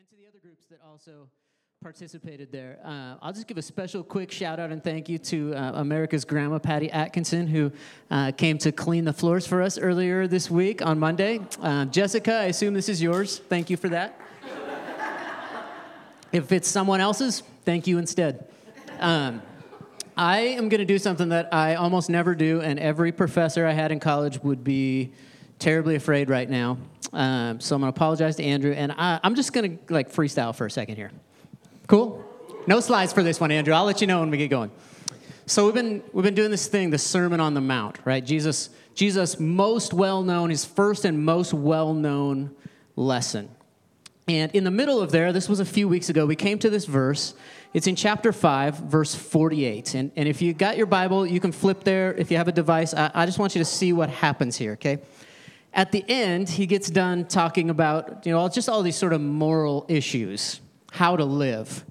and to the other groups that also participated there. Uh, I'll just give a special quick shout out and thank you to uh, America's Grandma Patty Atkinson, who uh, came to clean the floors for us earlier this week on Monday. Uh, Jessica, I assume this is yours. Thank you for that. if it's someone else's, thank you instead. Um, I am going to do something that I almost never do, and every professor I had in college would be terribly afraid right now. Um, so I'm going to apologize to Andrew, and I, I'm just going to like freestyle for a second here. Cool? No slides for this one, Andrew. I'll let you know when we get going. So we've been we've been doing this thing, the Sermon on the Mount, right? Jesus Jesus most well known, his first and most well known lesson. And in the middle of there, this was a few weeks ago, we came to this verse. It's in chapter 5, verse 48. And, and if you got your Bible, you can flip there. If you have a device, I, I just want you to see what happens here, okay? At the end, he gets done talking about, you know, just all these sort of moral issues how to live.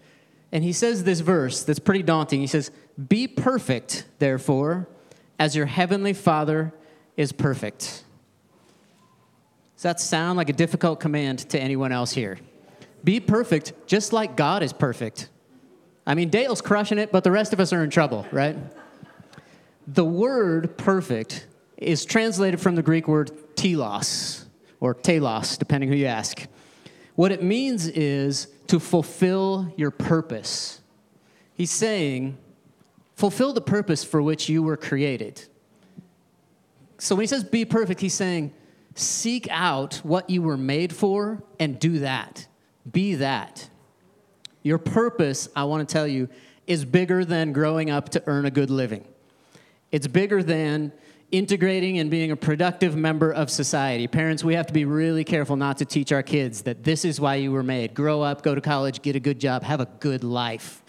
And he says this verse that's pretty daunting. He says, Be perfect, therefore, as your heavenly Father is perfect. Does that sound like a difficult command to anyone else here? Be perfect just like God is perfect. I mean, Dale's crushing it, but the rest of us are in trouble, right? The word perfect is translated from the Greek word telos, or telos, depending who you ask. What it means is to fulfill your purpose. He's saying, fulfill the purpose for which you were created. So when he says be perfect, he's saying, seek out what you were made for and do that. Be that. Your purpose, I want to tell you, is bigger than growing up to earn a good living. It's bigger than integrating and being a productive member of society. Parents, we have to be really careful not to teach our kids that this is why you were made. Grow up, go to college, get a good job, have a good life.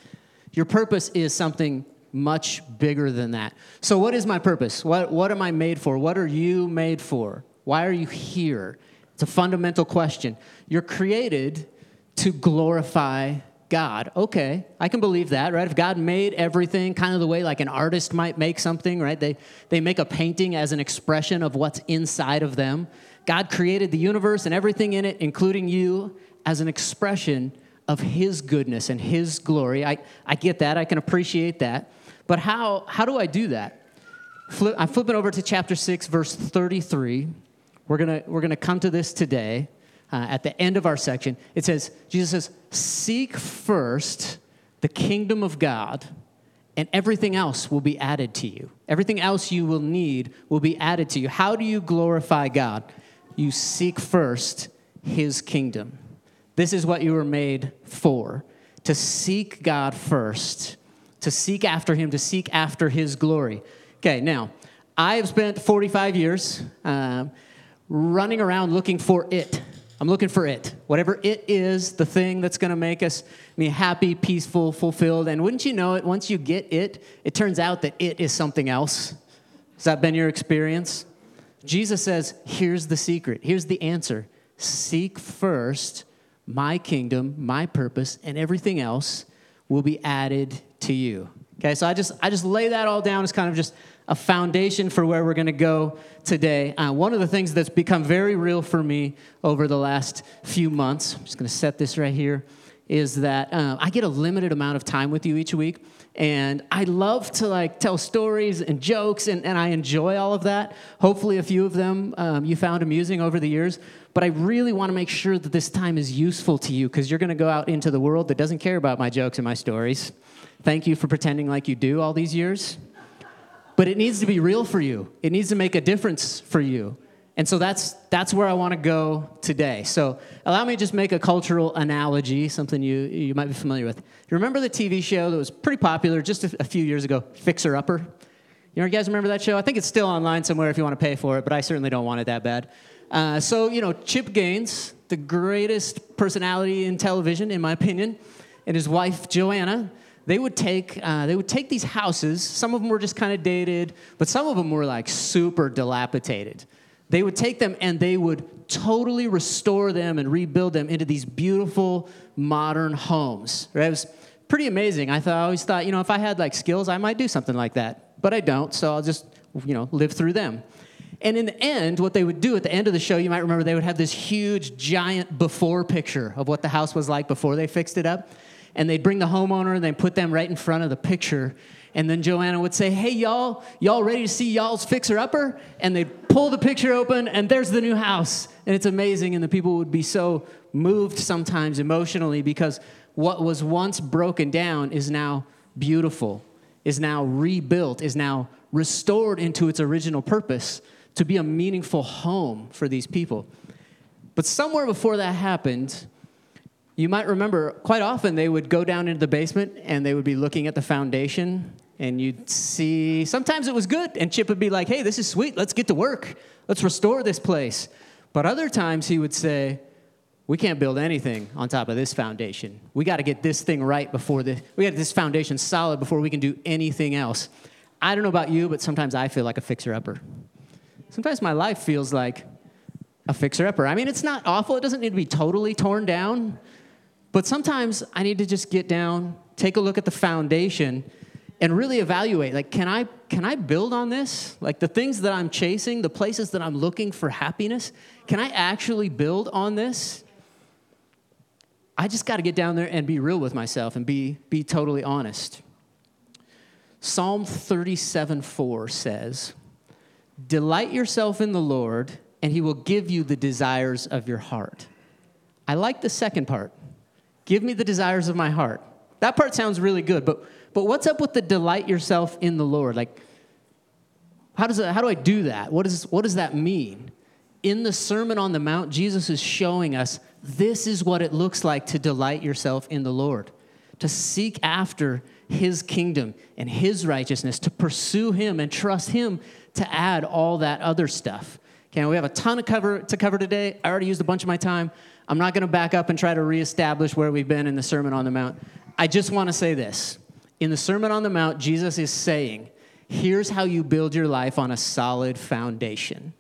Your purpose is something much bigger than that. So, what is my purpose? What, what am I made for? What are you made for? Why are you here? It's a fundamental question. You're created to glorify God. Okay, I can believe that, right? If God made everything kind of the way like an artist might make something, right? They, they make a painting as an expression of what's inside of them. God created the universe and everything in it, including you, as an expression of His goodness and His glory. I, I get that, I can appreciate that. But how, how do I do that? Flip, I'm flipping over to chapter 6, verse 33. We're going to we're gonna come to this today uh, at the end of our section, it says, Jesus says, Seek first the kingdom of God, and everything else will be added to you. Everything else you will need will be added to you. How do you glorify God? You seek first his kingdom. This is what you were made for to seek God first, to seek after him, to seek after his glory. Okay, now, I have spent 45 years uh, running around looking for it I'm looking for it. Whatever it is, the thing that's going to make us me happy, peaceful, fulfilled. And wouldn't you know it, once you get it, it turns out that it is something else. Has that been your experience? Jesus says, here's the secret. Here's the answer. Seek first my kingdom, my purpose, and everything else will be added to you. Okay, so I just I just lay that all down as kind of just a foundation for where we're going to go today. Uh, one of the things that's become very real for me over the last few months, I'm just going to set this right here, is that uh, I get a limited amount of time with you each week. And I love to like tell stories and jokes, and, and I enjoy all of that. Hopefully, a few of them um, you found amusing over the years. But I really want to make sure that this time is useful to you because you're going to go out into the world that doesn't care about my jokes and my stories. Thank you for pretending like you do all these years but it needs to be real for you. It needs to make a difference for you. And so that's that's where I want to go today. So allow me to just make a cultural analogy, something you you might be familiar with. You remember the TV show that was pretty popular just a, a few years ago, Fixer Upper? You know, you guys remember that show? I think it's still online somewhere if you want to pay for it, but I certainly don't want it that bad. Uh, so you know, Chip Gaines, the greatest personality in television, in my opinion, and his wife Joanna they would take uh, they would take these houses. Some of them were just kind of dated, but some of them were like super dilapidated. They would take them and they would totally restore them and rebuild them into these beautiful modern homes. Right? It was pretty amazing. I thought I always thought, you know, if I had like skills, I might do something like that, but I don't. So I'll just you know live through them. And in the end, what they would do at the end of the show, you might remember they would have this huge, giant before picture of what the house was like before they fixed it up. And they'd bring the homeowner and they'd put them right in front of the picture. And then Joanna would say, Hey, y'all, y'all ready to see y'all's fixer upper? And they'd pull the picture open, and there's the new house. And it's amazing. And the people would be so moved sometimes emotionally because what was once broken down is now beautiful, is now rebuilt, is now restored into its original purpose to be a meaningful home for these people. But somewhere before that happened, you might remember quite often they would go down into the basement and they would be looking at the foundation and you'd see sometimes it was good and chip would be like hey this is sweet. Let's get to work. Let's restore this place. But other times he would say we can't build anything on top of this foundation. We got to get this thing right before the we got this foundation solid before we can do anything else. I don't know about you but sometimes i feel like a fixer upper sometimes my life feels like a fixer upper i mean it's not awful. It doesn't need to be totally torn down but sometimes I need to just get down, take a look at the foundation, and really evaluate like can I can I build on this? Like the things that I'm chasing, the places that I'm looking for happiness, can I actually build on this? I just got to get down there and be real with myself and be be totally honest. Psalm 37 4 says, Delight yourself in the Lord, and he will give you the desires of your heart. I like the second part. Give me the desires of my heart. That part sounds really good, but, but what's up with the delight yourself in the Lord? Like, how, does it, how do I do that? What, is, what does that mean? In the Sermon on the Mount, Jesus is showing us this is what it looks like to delight yourself in the Lord, to seek after his kingdom and his righteousness, to pursue him and trust him to add all that other stuff. Okay, we have a ton of cover to cover today. I already used a bunch of my time. I'm not going to back up and try to reestablish where we've been in the Sermon on the Mount. I just want to say this. In the Sermon on the Mount, Jesus is saying, here's how you build your life on a solid foundation.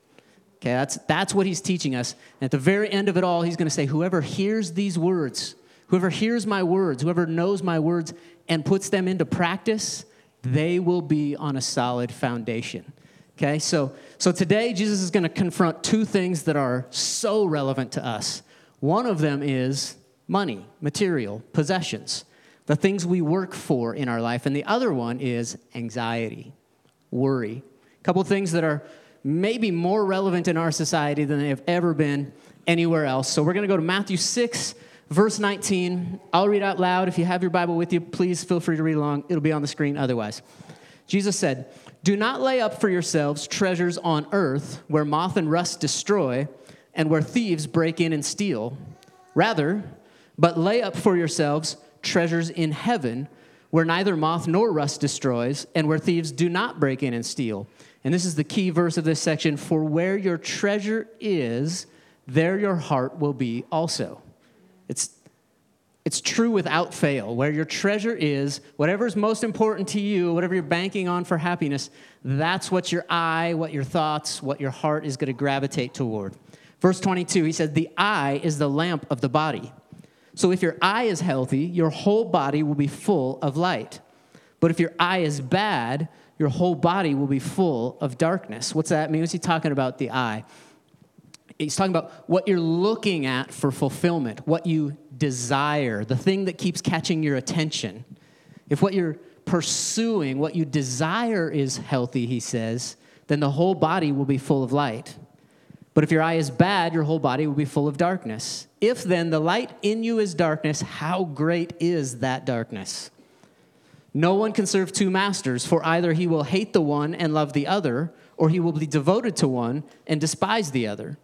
Okay, that's, that's what he's teaching us. And at the very end of it all, he's going to say, whoever hears these words, whoever hears my words, whoever knows my words and puts them into practice, they will be on a solid foundation. Okay, so, so today Jesus is going to confront two things that are so relevant to us. One of them is money, material, possessions, the things we work for in our life. And the other one is anxiety, worry. A couple things that are maybe more relevant in our society than they have ever been anywhere else. So we're going to go to Matthew 6, verse 19. I'll read out loud. If you have your Bible with you, please feel free to read along. It'll be on the screen otherwise. Jesus said, Do not lay up for yourselves treasures on earth where moth and rust destroy and where thieves break in and steal. Rather, but lay up for yourselves treasures in heaven where neither moth nor rust destroys and where thieves do not break in and steal. And this is the key verse of this section for where your treasure is, there your heart will be also. It's it's true without fail. Where your treasure is, whatever is most important to you, whatever you're banking on for happiness, that's what your eye, what your thoughts, what your heart is going to gravitate toward. Verse 22, he said, The eye is the lamp of the body. So if your eye is healthy, your whole body will be full of light. But if your eye is bad, your whole body will be full of darkness. What's that mean? What's he talking about the eye? He's talking about what you're looking at for fulfillment, what you desire, the thing that keeps catching your attention. If what you're pursuing, what you desire is healthy, he says, then the whole body will be full of light. But if your eye is bad, your whole body will be full of darkness. If then the light in you is darkness, how great is that darkness? No one can serve two masters, for either he will hate the one and love the other, or he will be devoted to one and despise the other.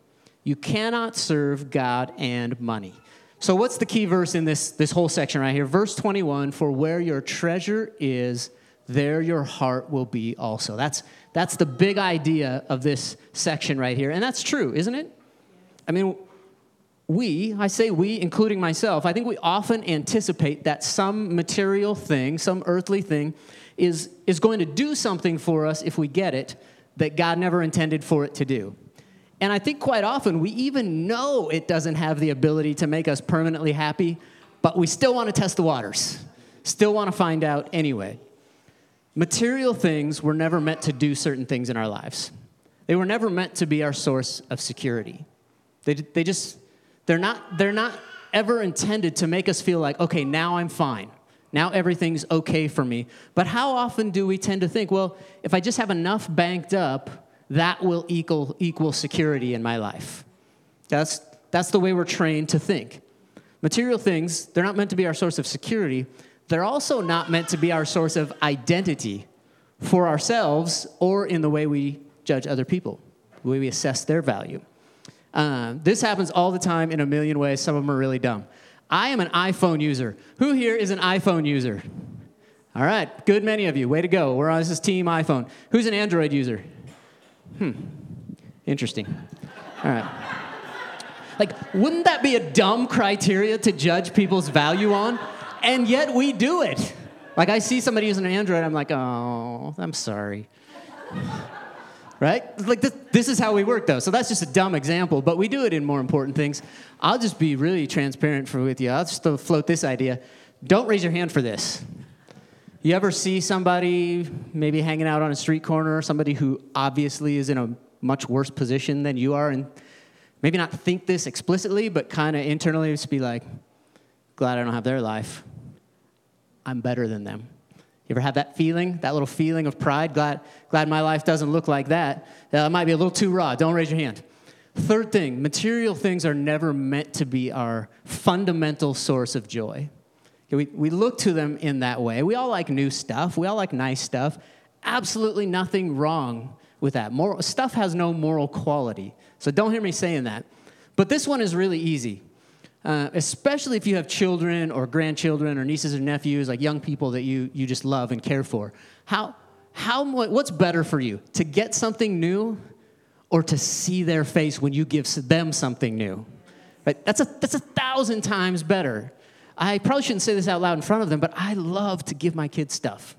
You cannot serve God and money. So, what's the key verse in this, this whole section right here? Verse 21 For where your treasure is, there your heart will be also. That's, that's the big idea of this section right here. And that's true, isn't it? I mean, we, I say we, including myself, I think we often anticipate that some material thing, some earthly thing, is, is going to do something for us if we get it that God never intended for it to do. And I think quite often we even know it doesn't have the ability to make us permanently happy, but we still want to test the waters, still want to find out anyway. Material things were never meant to do certain things in our lives. They were never meant to be our source of security. They, they just, they're not, they're not ever intended to make us feel like, okay, now I'm fine. Now everything's okay for me. But how often do we tend to think, well, if I just have enough banked up, that will equal, equal security in my life? That's, that's the way we're trained to think. Material things, they're not meant to be our source of security. They're also not meant to be our source of identity for ourselves or in the way we judge other people, the way we assess their value. Uh, this happens all the time in a million ways. Some of them are really dumb. I am an iPhone user. Who here is an iPhone user? All right, good many of you. Way to go. We're on this team iPhone. Who's an Android user? Hmm, interesting. All right. Like, wouldn't that be a dumb criteria to judge people's value on? And yet we do it. Like, I see somebody using an Android, I'm like, oh, I'm sorry. right? Like, this, this is how we work, though. So that's just a dumb example, but we do it in more important things. I'll just be really transparent for, with you. I'll just float this idea. Don't raise your hand for this. You ever see somebody maybe hanging out on a street corner, somebody who obviously is in a much worse position than you are, and maybe not think this explicitly, but kind of internally just be like, glad I don't have their life. I'm better than them. You ever have that feeling, that little feeling of pride? Glad, glad my life doesn't look like that. Uh, that might be a little too raw. Don't raise your hand. Third thing, material things are never meant to be our fundamental source of joy. We, we look to them in that way. We all like new stuff, we all like nice stuff. Absolutely nothing wrong with that. Moral, stuff has no moral quality. So don't hear me saying that. But this one is really easy. Uh, especially if you have children or grandchildren or nieces or nephews, like young people that you, you just love and care for. How, how, what's better for you? To get something new or to see their face when you give them something new? Right? That's, a, that's a thousand times better. I probably shouldn't say this out loud in front of them, but I love to give my kids stuff.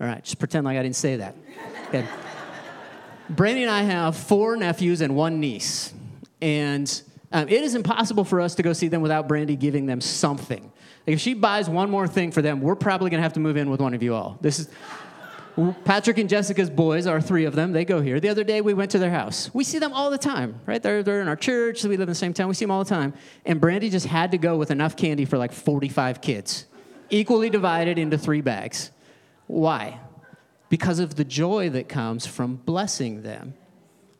All right, just pretend like I didn't say that. Okay. Brandy and I have four nephews and one niece. And um, it is impossible for us to go see them without Brandy giving them something. Like if she buys one more thing for them, we're probably going to have to move in with one of you all. This is Patrick and Jessica's boys are three of them. They go here. The other day we went to their house. We see them all the time, right? They're, they're in our church. we live in the same town. We see them all the time. And Brandy just had to go with enough candy for like 45 kids, equally divided into three bags. Why? Because of the joy that comes from blessing them.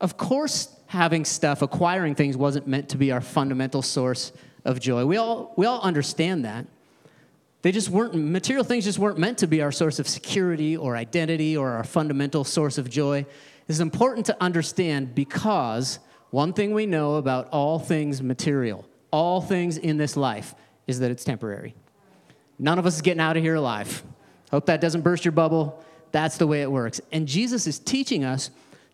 Of course, having stuff, acquiring things, wasn't meant to be our fundamental source of joy. We all, we all understand that. They just weren't, material things just weren't meant to be our source of security or identity or our fundamental source of joy. It's important to understand because one thing we know about all things material, all things in this life, is that it's temporary. None of us is getting out of here alive. Hope that doesn't burst your bubble. That's the way it works. And Jesus is teaching us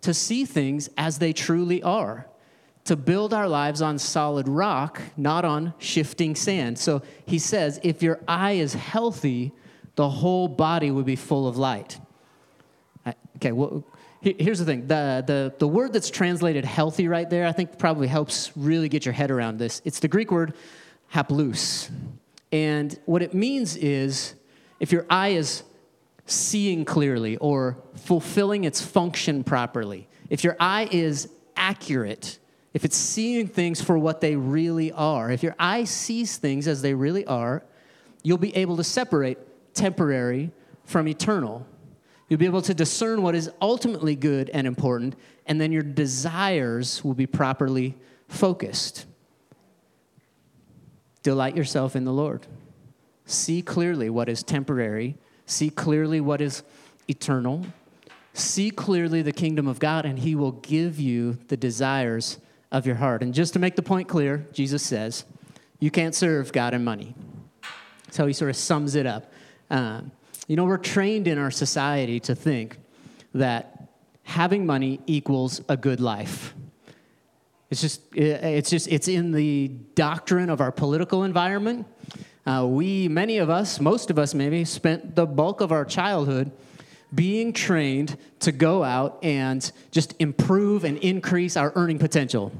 to see things as they truly are, to build our lives on solid rock, not on shifting sand. So he says, if your eye is healthy, the whole body will be full of light. Okay, well, here's the thing the, the, the word that's translated healthy right there, I think probably helps really get your head around this. It's the Greek word haplous. And what it means is if your eye is seeing clearly or fulfilling its function properly, if your eye is accurate, if it's seeing things for what they really are, if your eye sees things as they really are, you'll be able to separate temporary from eternal. You'll be able to discern what is ultimately good and important, and then your desires will be properly focused. Delight yourself in the Lord. See clearly what is temporary See clearly what is eternal. See clearly the kingdom of God, and He will give you the desires of your heart. And just to make the point clear, Jesus says, you can't serve God and money. So He sort of sums it up. Uh, you know, we're trained in our society to think that having money equals a good life. It's just, it's just, it's in the doctrine of our political environment. Uh, we, many of us, most of us maybe, spent the bulk of our childhood being trained to go out and just improve and increase our earning potential.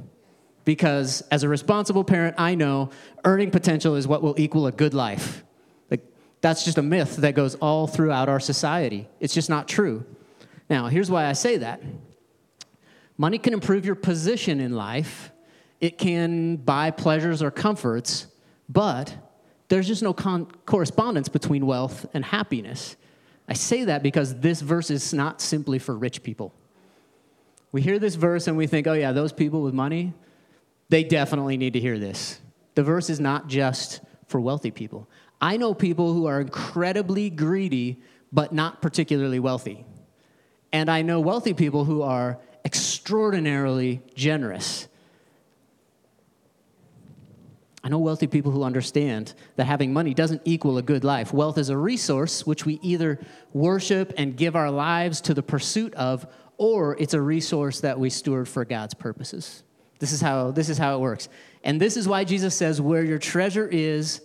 Because as a responsible parent, I know earning potential is what will equal a good life. Like, that's just a myth that goes all throughout our society. It's just not true. Now, here's why I say that Money can improve your position in life, it can buy pleasures or comforts, but there's just no con- correspondence between wealth and happiness. I say that because this verse is not simply for rich people. We hear this verse and we think, oh, yeah, those people with money, they definitely need to hear this. The verse is not just for wealthy people. I know people who are incredibly greedy, but not particularly wealthy. And I know wealthy people who are extraordinarily generous. I know wealthy people who understand that having money doesn't equal a good life. Wealth is a resource which we either worship and give our lives to the pursuit of, or it's a resource that we steward for God's purposes. This is how, this is how it works. And this is why Jesus says, Where your treasure is,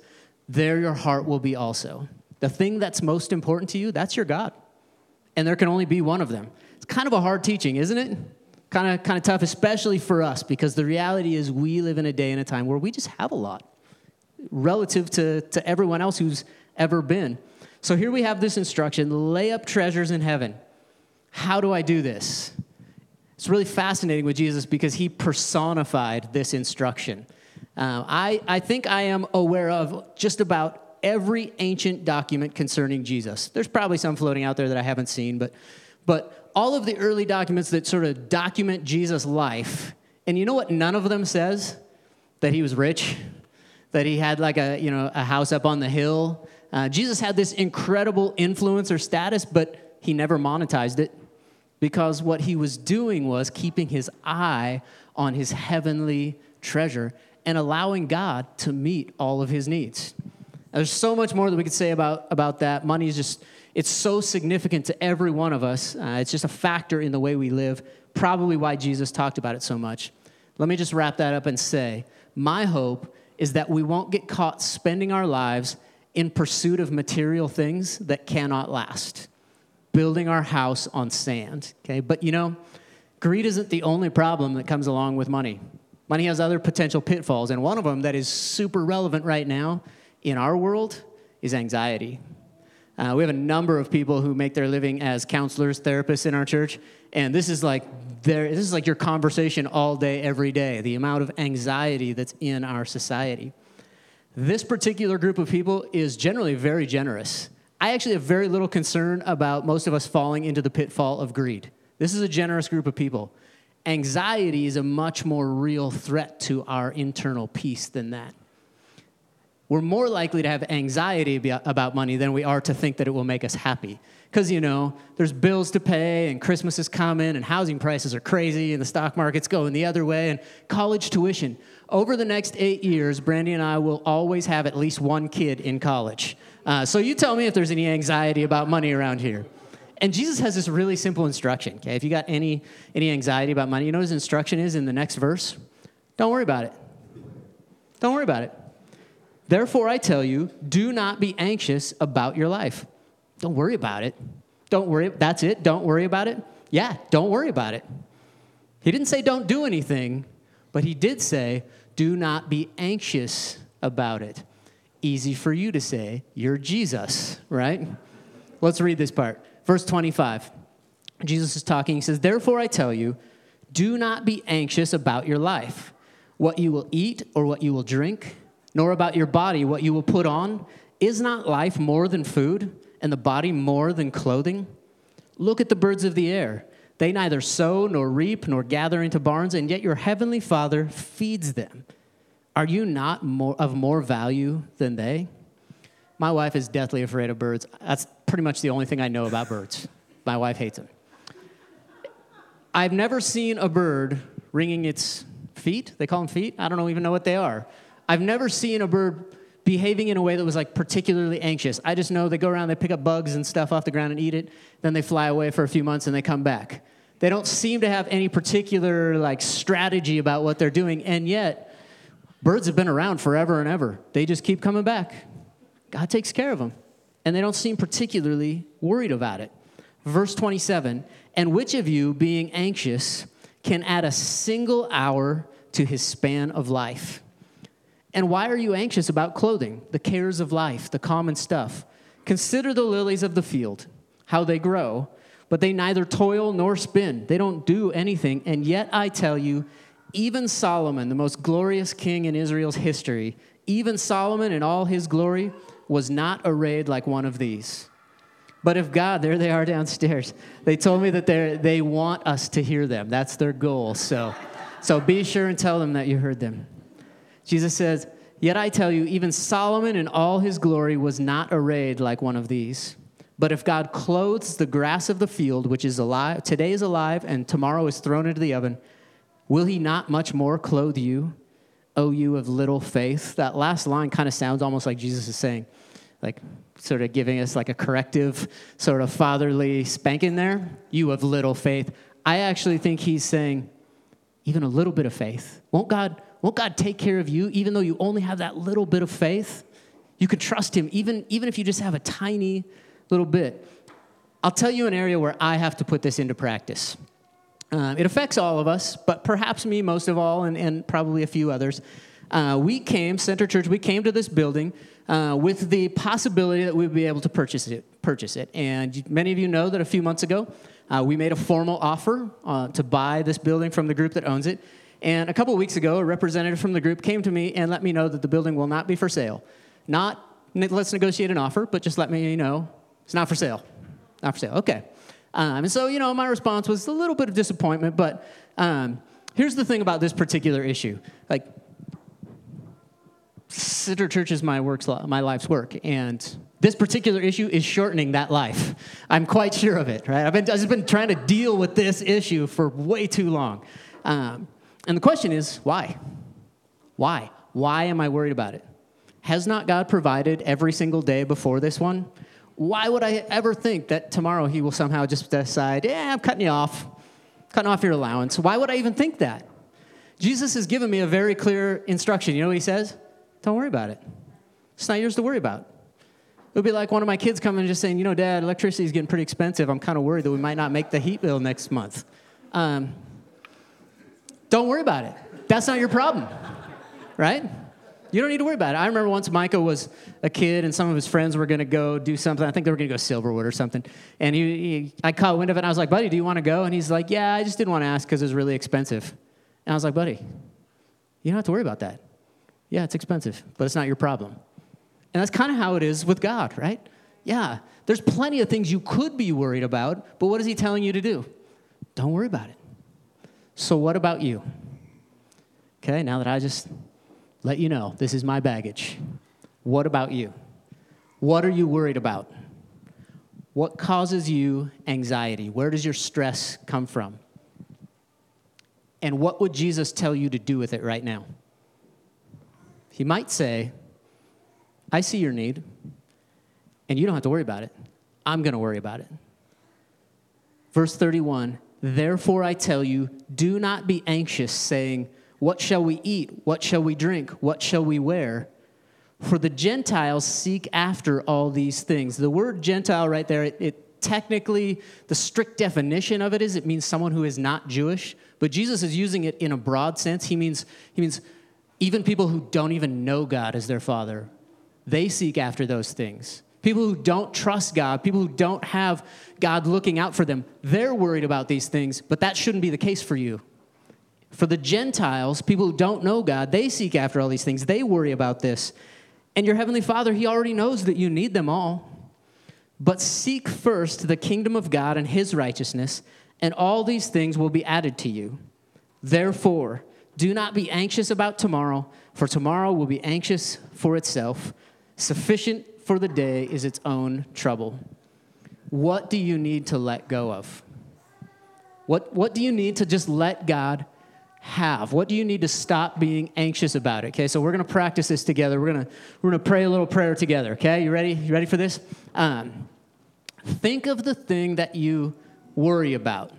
there your heart will be also. The thing that's most important to you, that's your God. And there can only be one of them. It's kind of a hard teaching, isn't it? Kind of kind of tough, especially for us, because the reality is we live in a day and a time where we just have a lot relative to, to everyone else who's ever been. So here we have this instruction lay up treasures in heaven. How do I do this? It's really fascinating with Jesus because he personified this instruction. Uh, I, I think I am aware of just about every ancient document concerning Jesus. There's probably some floating out there that I haven't seen, but, but all of the early documents that sort of document Jesus' life, and you know what none of them says? That he was rich, that he had like a, you know, a house up on the hill. Uh, Jesus had this incredible influence or status, but he never monetized it because what he was doing was keeping his eye on his heavenly treasure and allowing God to meet all of his needs. There's so much more that we could say about, about that. Money is just it's so significant to every one of us. Uh, it's just a factor in the way we live, probably why Jesus talked about it so much. Let me just wrap that up and say my hope is that we won't get caught spending our lives in pursuit of material things that cannot last, building our house on sand. Okay, but you know, greed isn't the only problem that comes along with money. Money has other potential pitfalls, and one of them that is super relevant right now in our world is anxiety. Uh, we have a number of people who make their living as counselors, therapists in our church, and this is like their, this is like your conversation all day, every day. The amount of anxiety that's in our society. This particular group of people is generally very generous. I actually have very little concern about most of us falling into the pitfall of greed. This is a generous group of people. Anxiety is a much more real threat to our internal peace than that we're more likely to have anxiety about money than we are to think that it will make us happy. Because, you know, there's bills to pay, and Christmas is coming, and housing prices are crazy, and the stock market's going the other way, and college tuition. Over the next eight years, Brandy and I will always have at least one kid in college. Uh, so you tell me if there's any anxiety about money around here. And Jesus has this really simple instruction, okay? If you got any, any anxiety about money, you know his instruction is in the next verse? Don't worry about it. Don't worry about it. Therefore, I tell you, do not be anxious about your life. Don't worry about it. Don't worry. That's it. Don't worry about it. Yeah, don't worry about it. He didn't say don't do anything, but he did say do not be anxious about it. Easy for you to say, you're Jesus, right? Let's read this part. Verse 25. Jesus is talking. He says, Therefore, I tell you, do not be anxious about your life, what you will eat or what you will drink nor about your body what you will put on. Is not life more than food, and the body more than clothing? Look at the birds of the air. They neither sow nor reap nor gather into barns, and yet your heavenly Father feeds them. Are you not more, of more value than they? My wife is deathly afraid of birds. That's pretty much the only thing I know about birds. My wife hates them. I've never seen a bird wringing its feet. They call them feet. I don't even know what they are. I've never seen a bird behaving in a way that was like particularly anxious. I just know they go around, they pick up bugs and stuff off the ground and eat it, then they fly away for a few months and they come back. They don't seem to have any particular like strategy about what they're doing, and yet birds have been around forever and ever. They just keep coming back. God takes care of them, and they don't seem particularly worried about it. Verse 27 And which of you, being anxious, can add a single hour to his span of life? And why are you anxious about clothing, the cares of life, the common stuff? Consider the lilies of the field, how they grow. but they neither toil nor spin. They don't do anything. And yet I tell you, even Solomon, the most glorious king in Israel's history, even Solomon in all his glory was not arrayed like one of these. But if God, there they are downstairs, they told me that they want us to hear them. That's their goal. So, so be sure and tell them that you heard them. Jesus says, Yet I tell you, even Solomon in all his glory was not arrayed like one of these. But if God clothes the grass of the field, which is alive, today is alive and tomorrow is thrown into the oven, will he not much more clothe you, O you of little faith? That last line kind of sounds almost like Jesus is saying, like sort of giving us like a corrective, sort of fatherly spanking there. You of little faith. I actually think he's saying, even a little bit of faith. Won't God, won't God take care of you even though you only have that little bit of faith? You can trust him even, even if you just have a tiny little bit. I'll tell you an area where I have to put this into practice. Uh, it affects all of us, but perhaps me most of all, and, and probably a few others. Uh, we came, Center Church, we came to this building uh, with the possibility that we'd be able to purchase it. Purchase it. And many of you know that a few months ago, uh, we made a formal offer uh, to buy this building from the group that owns it. And a couple weeks ago, a representative from the group came to me and let me know that the building will not be for sale. Not let's negotiate an offer, but just let me know it's not for sale. Not for sale. Okay. Um, and so, you know, my response was a little bit of disappointment, but um, here's the thing about this particular issue. Like, Center Church is my, work's, my life's work, and this particular issue is shortening that life. I'm quite sure of it, right? I've been, I've just been trying to deal with this issue for way too long. Um, and the question is, why? Why? Why am I worried about it? Has not God provided every single day before this one? why would I ever think that tomorrow he will somehow just decide, yeah, I'm cutting you off, cutting off your allowance? Why would I even think that? Jesus has given me a very clear instruction. You know what he says? Don't worry about it. It's not yours to worry about. It would be like one of my kids coming and just saying, you know, Dad, electricity is getting pretty expensive. I'm kind of worried that we might not make the heat bill next month. Um, don't worry about it. That's not your problem, right? You don't need to worry about it. I remember once Micah was a kid and some of his friends were going to go do something. I think they were going to go Silverwood or something. And he, he, I caught wind of it and I was like, buddy, do you want to go? And he's like, yeah, I just didn't want to ask because it was really expensive. And I was like, buddy, you don't have to worry about that. Yeah, it's expensive, but it's not your problem. And that's kind of how it is with God, right? Yeah, there's plenty of things you could be worried about, but what is he telling you to do? Don't worry about it. So, what about you? Okay, now that I just let you know this is my baggage. What about you? What are you worried about? What causes you anxiety? Where does your stress come from? And what would Jesus tell you to do with it right now? He might say, I see your need, and you don't have to worry about it. I'm going to worry about it. Verse 31 Therefore I tell you, do not be anxious, saying, what shall we eat? What shall we drink? What shall we wear? For the Gentiles seek after all these things. The word Gentile right there, it, it technically, the strict definition of it is it means someone who is not Jewish. But Jesus is using it in a broad sense. He means, he means even people who don't even know God as their father, they seek after those things. People who don't trust God, people who don't have God looking out for them, they're worried about these things, but that shouldn't be the case for you. For the Gentiles, people who don't know God, they seek after all these things. They worry about this. And your Heavenly Father, He already knows that you need them all. But seek first the kingdom of God and His righteousness, and all these things will be added to you. Therefore, do not be anxious about tomorrow, for tomorrow will be anxious for itself. Sufficient for the day is its own trouble. What do you need to let go of? What, what do you need to just let God have? What do you need to stop being anxious about it? Okay, so we're to practice this together. We're to we're to pray a little prayer together. Okay, you ready? You ready for this? Um, think of the thing that you worry about.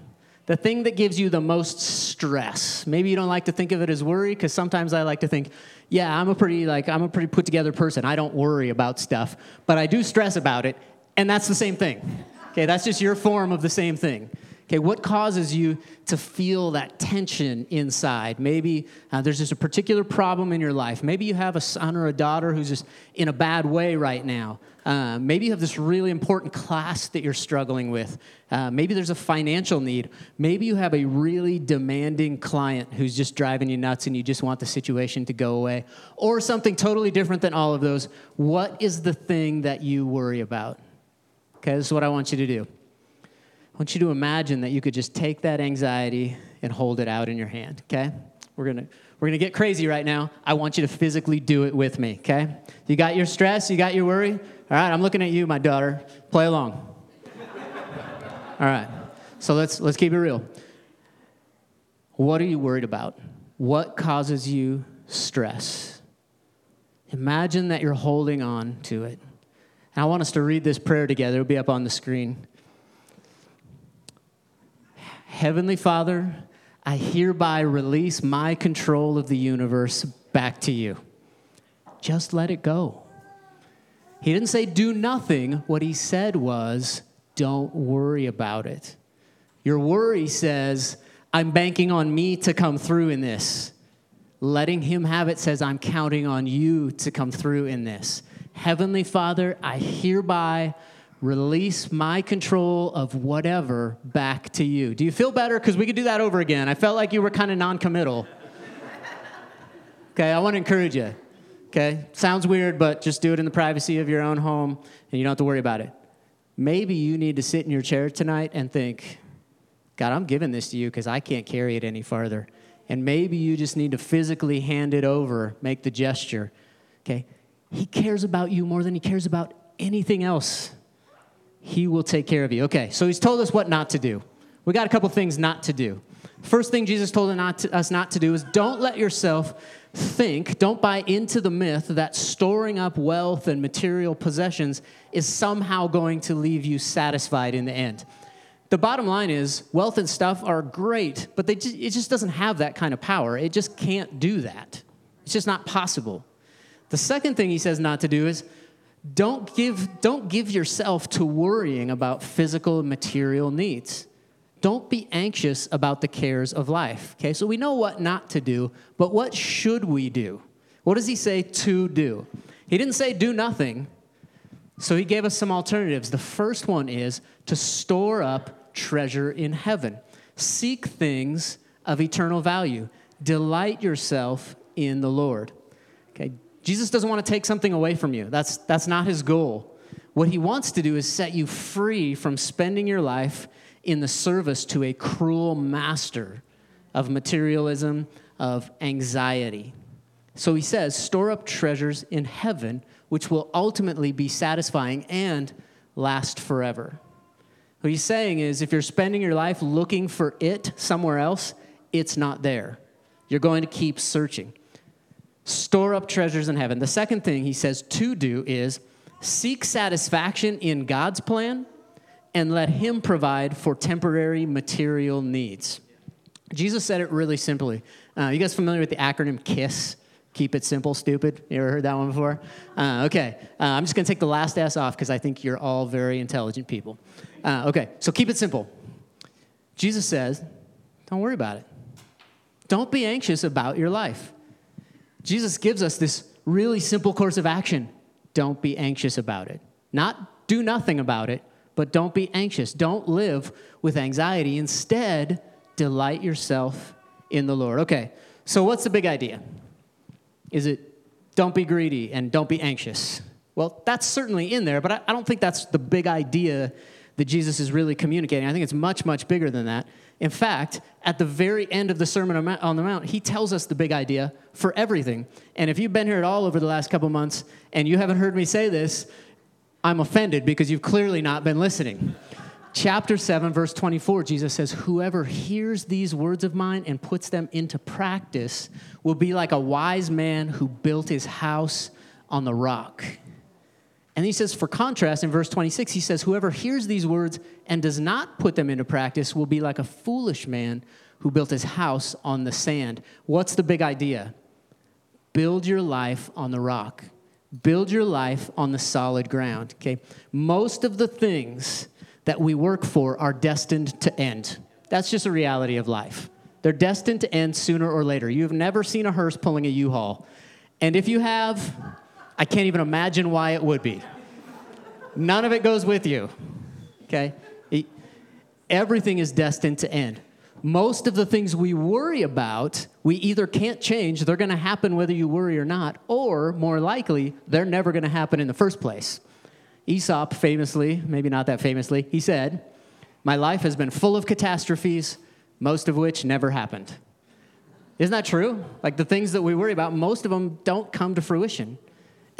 The thing that gives you the most stress. Maybe you don't like to think of it as worry because sometimes I like to think, yeah, I'm a pretty like I'm a pretty put together person. I don't worry about stuff, but I do stress about it, and that's the same thing. Okay, that's just your form of the same thing. Okay, what causes you to feel that tension inside? Maybe uh, there's just a particular problem in your life. Maybe you have a son or a daughter who's just in a bad way right now. Uh, maybe you have this really important class that you're struggling with. Uh, maybe there's a financial need. Maybe you have a really demanding client who's just driving you nuts and you just want the situation to go away. Or something totally different than all of those. What is the thing that you worry about? Okay, this is what I want you to do. I want you to imagine that you could just take that anxiety and hold it out in your hand, okay? We're gonna, we're gonna get crazy right now. I want you to physically do it with me, okay? You got your stress, you got your worry? All right, I'm looking at you, my daughter. Play along. All right, so let's, let's keep it real. What are you worried about? What causes you stress? Imagine that you're holding on to it. And I want us to read this prayer together. It'll be up on the screen. Heavenly Father, I hereby release my control of the universe back to you. Just let it go. He didn't say do nothing. What he said was don't worry about it. Your worry says, I'm banking on me to come through in this. Letting him have it says, I'm counting on you to come through in this. Heavenly Father, I hereby release my control of whatever back to you. Do you feel better? Because we could do that over again. I felt like you were kind of non committal. Okay, I want to encourage you. Okay, sounds weird, but just do it in the privacy of your own home and you don't have to worry about it. Maybe you need to sit in your chair tonight and think, God, I'm giving this to you because I can't carry it any farther. And maybe you just need to physically hand it over, make the gesture. Okay, He cares about you more than He cares about anything else. He will take care of you. Okay, so he's told us what not to do. We got a couple things not to do. First thing Jesus told us not to do is don't let yourself think, don't buy into the myth that storing up wealth and material possessions is somehow going to leave you satisfied in the end. The bottom line is wealth and stuff are great, but just, it just doesn't have that kind of power. It just can't do that. It's just not possible. The second thing he says not to do is don't give, don't give yourself to worrying about physical and material needs. Don't be anxious about the cares of life. Okay, so we know what not to do, but what should we do? What does he say to do? He didn't say do nothing, so he gave us some alternatives. The first one is to store up treasure in heaven, seek things of eternal value, delight yourself in the Lord. Okay, Jesus doesn't want to take something away from you. That's, that's not his goal. What he wants to do is set you free from spending your life in the service to a cruel master of materialism, of anxiety. So he says, store up treasures in heaven, which will ultimately be satisfying and last forever. What he's saying is, if you're spending your life looking for it somewhere else, it's not there. You're going to keep searching. Store up treasures in heaven. The second thing he says to do is seek satisfaction in God's plan and let Him provide for temporary material needs. Jesus said it really simply. Uh, you guys familiar with the acronym KISS? Keep it simple, stupid. You ever heard that one before? Uh, okay, uh, I'm just gonna take the last S off because I think you're all very intelligent people. Uh, okay, so keep it simple. Jesus says, don't worry about it. Don't be anxious about your life. Jesus gives us this really simple course of action. Don't be anxious about it. Not do nothing about it, but don't be anxious. Don't live with anxiety. Instead, delight yourself in the Lord. Okay, so what's the big idea? Is it don't be greedy and don't be anxious? Well, that's certainly in there, but I, don't think that's the big idea that Jesus is really communicating. I think it's much, much bigger than that. In fact, at the very end of the Sermon on the Mount, he tells us the big idea for everything. And if you've been here at all over the last couple months and you haven't heard me say this, I'm offended because you've clearly not been listening. Chapter 7, verse 24, Jesus says, Whoever hears these words of mine and puts them into practice will be like a wise man who built his house on the rock. And he says, for contrast, in verse 26, he says, Whoever hears these words and does not put them into practice will be like a foolish man who built his house on the sand. What's the big idea? Build your life on the rock, build your life on the solid ground. Okay? Most of the things that we work for are destined to end. That's just a reality of life. They're destined to end sooner or later. You've never seen a hearse pulling a U Haul. And if you have, I can't even imagine why it would be. None of it goes with you. Okay? Everything is destined to end. Most of the things we worry about, we either can't change, they're to happen whether you worry or not, or more likely, they're never to happen in the first place. Aesop famously, maybe not that famously, he said, My life has been full of catastrophes, most of which never happened. Isn't that true? Like the things that we worry about, most of them don't come to fruition.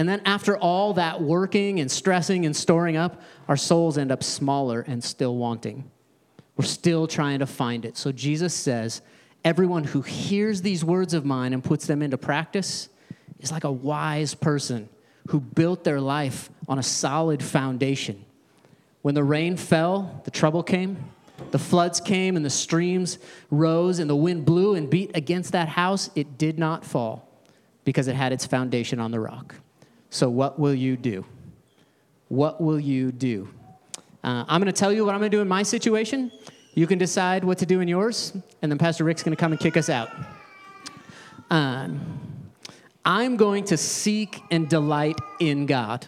And then after all that working and stressing and storing up, our souls end up smaller and still wanting. We're still trying to find it. So Jesus says, Everyone who hears these words of mine and puts them into practice is like a wise person who built their life on a solid foundation. When the rain fell, the trouble came, the floods came, and the streams rose, and the wind blew and beat against that house, it did not fall because it had its foundation on the rock. So, what will you do? What will you do? Uh, I'm going to tell you what I'm going to do in my situation. You can decide what to do in yours, and then Pastor Rick's going to come and kick us out. Um, I'm going to seek and delight in God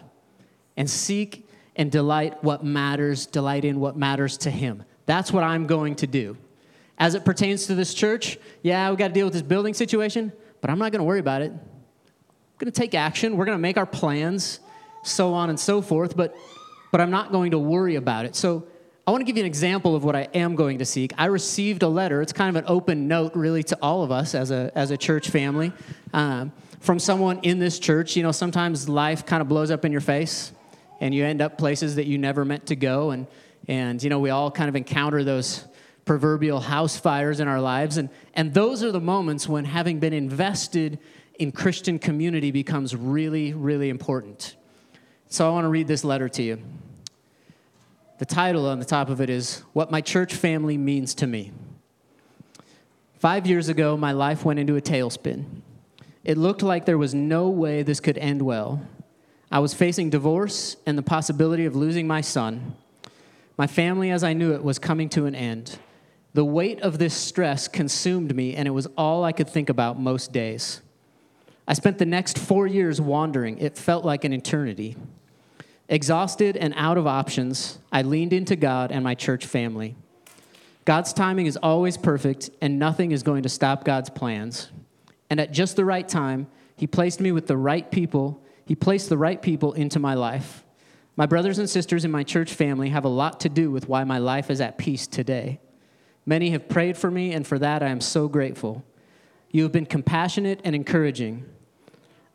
and seek and delight what matters, delight in what matters to Him. That's what I'm going to do. As it pertains to this church, yeah, we got to deal with this building situation, but I'm not going to worry about it. Going to take action. We're going to make our plans, so on and so forth, but, but I'm not going to worry about it. So I want to give you an example of what I am going to seek. I received a letter. It's kind of an open note, really, to all of us as a, as a church family. Um, from someone in this church. You know, sometimes life kind of blows up in your face and you end up places that you never meant to go. And, and you know, we all kind of encounter those proverbial house fires in our lives. And, and those are the moments when having been invested in Christian community becomes really, really important. So I want to read this letter to you. The title on the top of it is What My Church Family Means to Me. Five years ago, my life went into a tailspin. It looked like there was no way this could end well. I was facing divorce and the possibility of losing my son. My family, as I knew it, was coming to an end. The weight of this stress consumed me, and it was all I could think about most days. I spent the next four years wandering. It felt like an eternity. Exhausted and out of options, I leaned into God and my church family. God's timing is always perfect, and nothing is going to stop God's plans. And at just the right time, He placed me with the right people. He placed the right people into my life. My brothers and sisters in my church family have a lot to do with why my life is at peace today. Many have prayed for me, and for that I am so grateful. You have been compassionate and encouraging.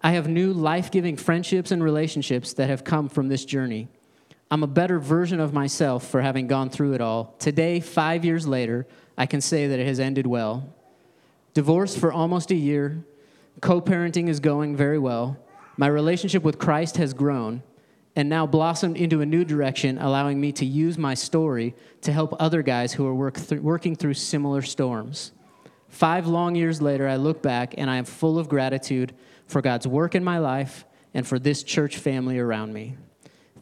I have new life giving friendships and relationships that have come from this journey. I'm a better version of myself for having gone through it all. Today, five years later, I can say that it has ended well. Divorced for almost a year. Co parenting is going very well. My relationship with Christ has grown and now blossomed into a new direction, allowing me to use my story to help other guys who are work th- working through similar storms. Five long years later, I look back and I am full of gratitude for God's work in my life and for this church family around me.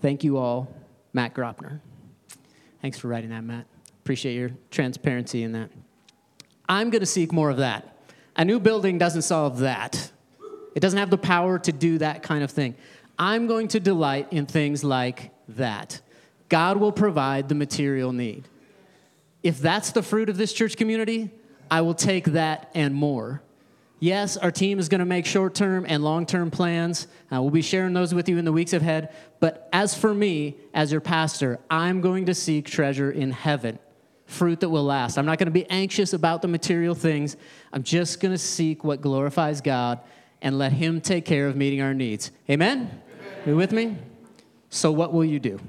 Thank you all, Matt Gropner. Thanks for writing that, Matt. Appreciate your transparency in that. I'm going to seek more of that. A new building doesn't solve that, it doesn't have the power to do that kind of thing. I'm going to delight in things like that. God will provide the material need. If that's the fruit of this church community, I will take that and more. Yes, our team is going to make short term and long term plans. Uh, we'll be sharing those with you in the weeks ahead. But as for me, as your pastor, I'm going to seek treasure in heaven fruit that will last. I'm not going to be anxious about the material things. I'm just going to seek what glorifies God and let Him take care of meeting our needs. Amen? Amen? Are you with me? So, what will you do?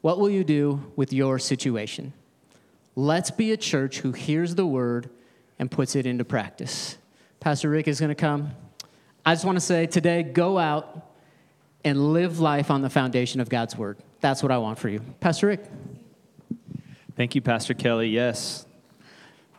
What will you do with your situation? Let's be a church who hears the word and puts it into practice. Pastor Rick is going to come. I just want to say today, go out and live life on the foundation of God's word. That's what I want for you. Pastor Rick. Thank you, Pastor Kelly. Yes.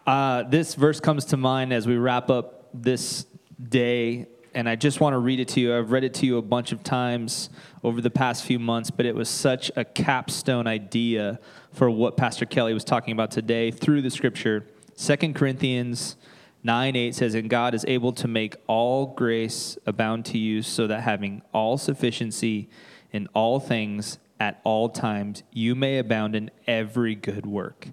Uh, this verse comes to mind as we wrap up this day and I just want to read it to you. I've read it to you a bunch of times over the past few months, but it was such a capstone idea for what Pastor Kelly was talking about today through the scripture. 2 Corinthians 9 8 says, And God is able to make all grace abound to you, so that having all sufficiency in all things at all times, you may abound in every good work.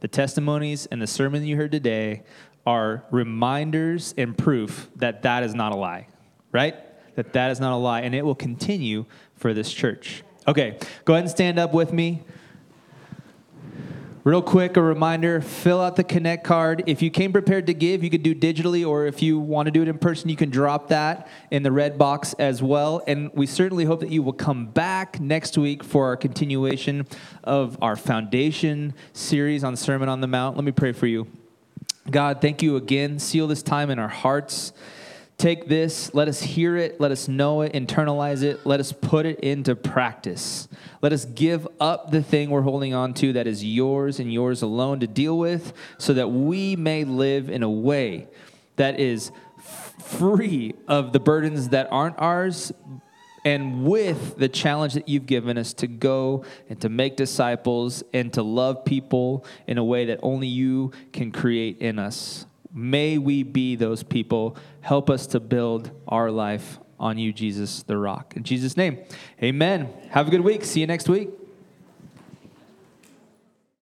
The testimonies and the sermon you heard today are reminders and proof that that is not a lie, right? That that is not a lie, and it will continue for this church. Okay, go ahead and stand up with me. Real quick, a reminder fill out the Connect card. If you came prepared to give, you could do digitally, or if you want to do it in person, you can drop that in the red box as well. And we certainly hope that you will come back next week for our continuation of our foundation series on Sermon on the Mount. Let me pray for you. God, thank you again. Seal this time in our hearts. Take this, let us hear it, let us know it, internalize it, let us put it into practice. Let us give up the thing we're holding on to that is yours and yours alone to deal with so that we may live in a way that is free of the burdens that aren't ours and with the challenge that you've given us to go and to make disciples and to love people in a way that only you can create in us. May we be those people. Help us to build our life on you, Jesus, the rock. In Jesus' name, amen. Have a good week. See you next week.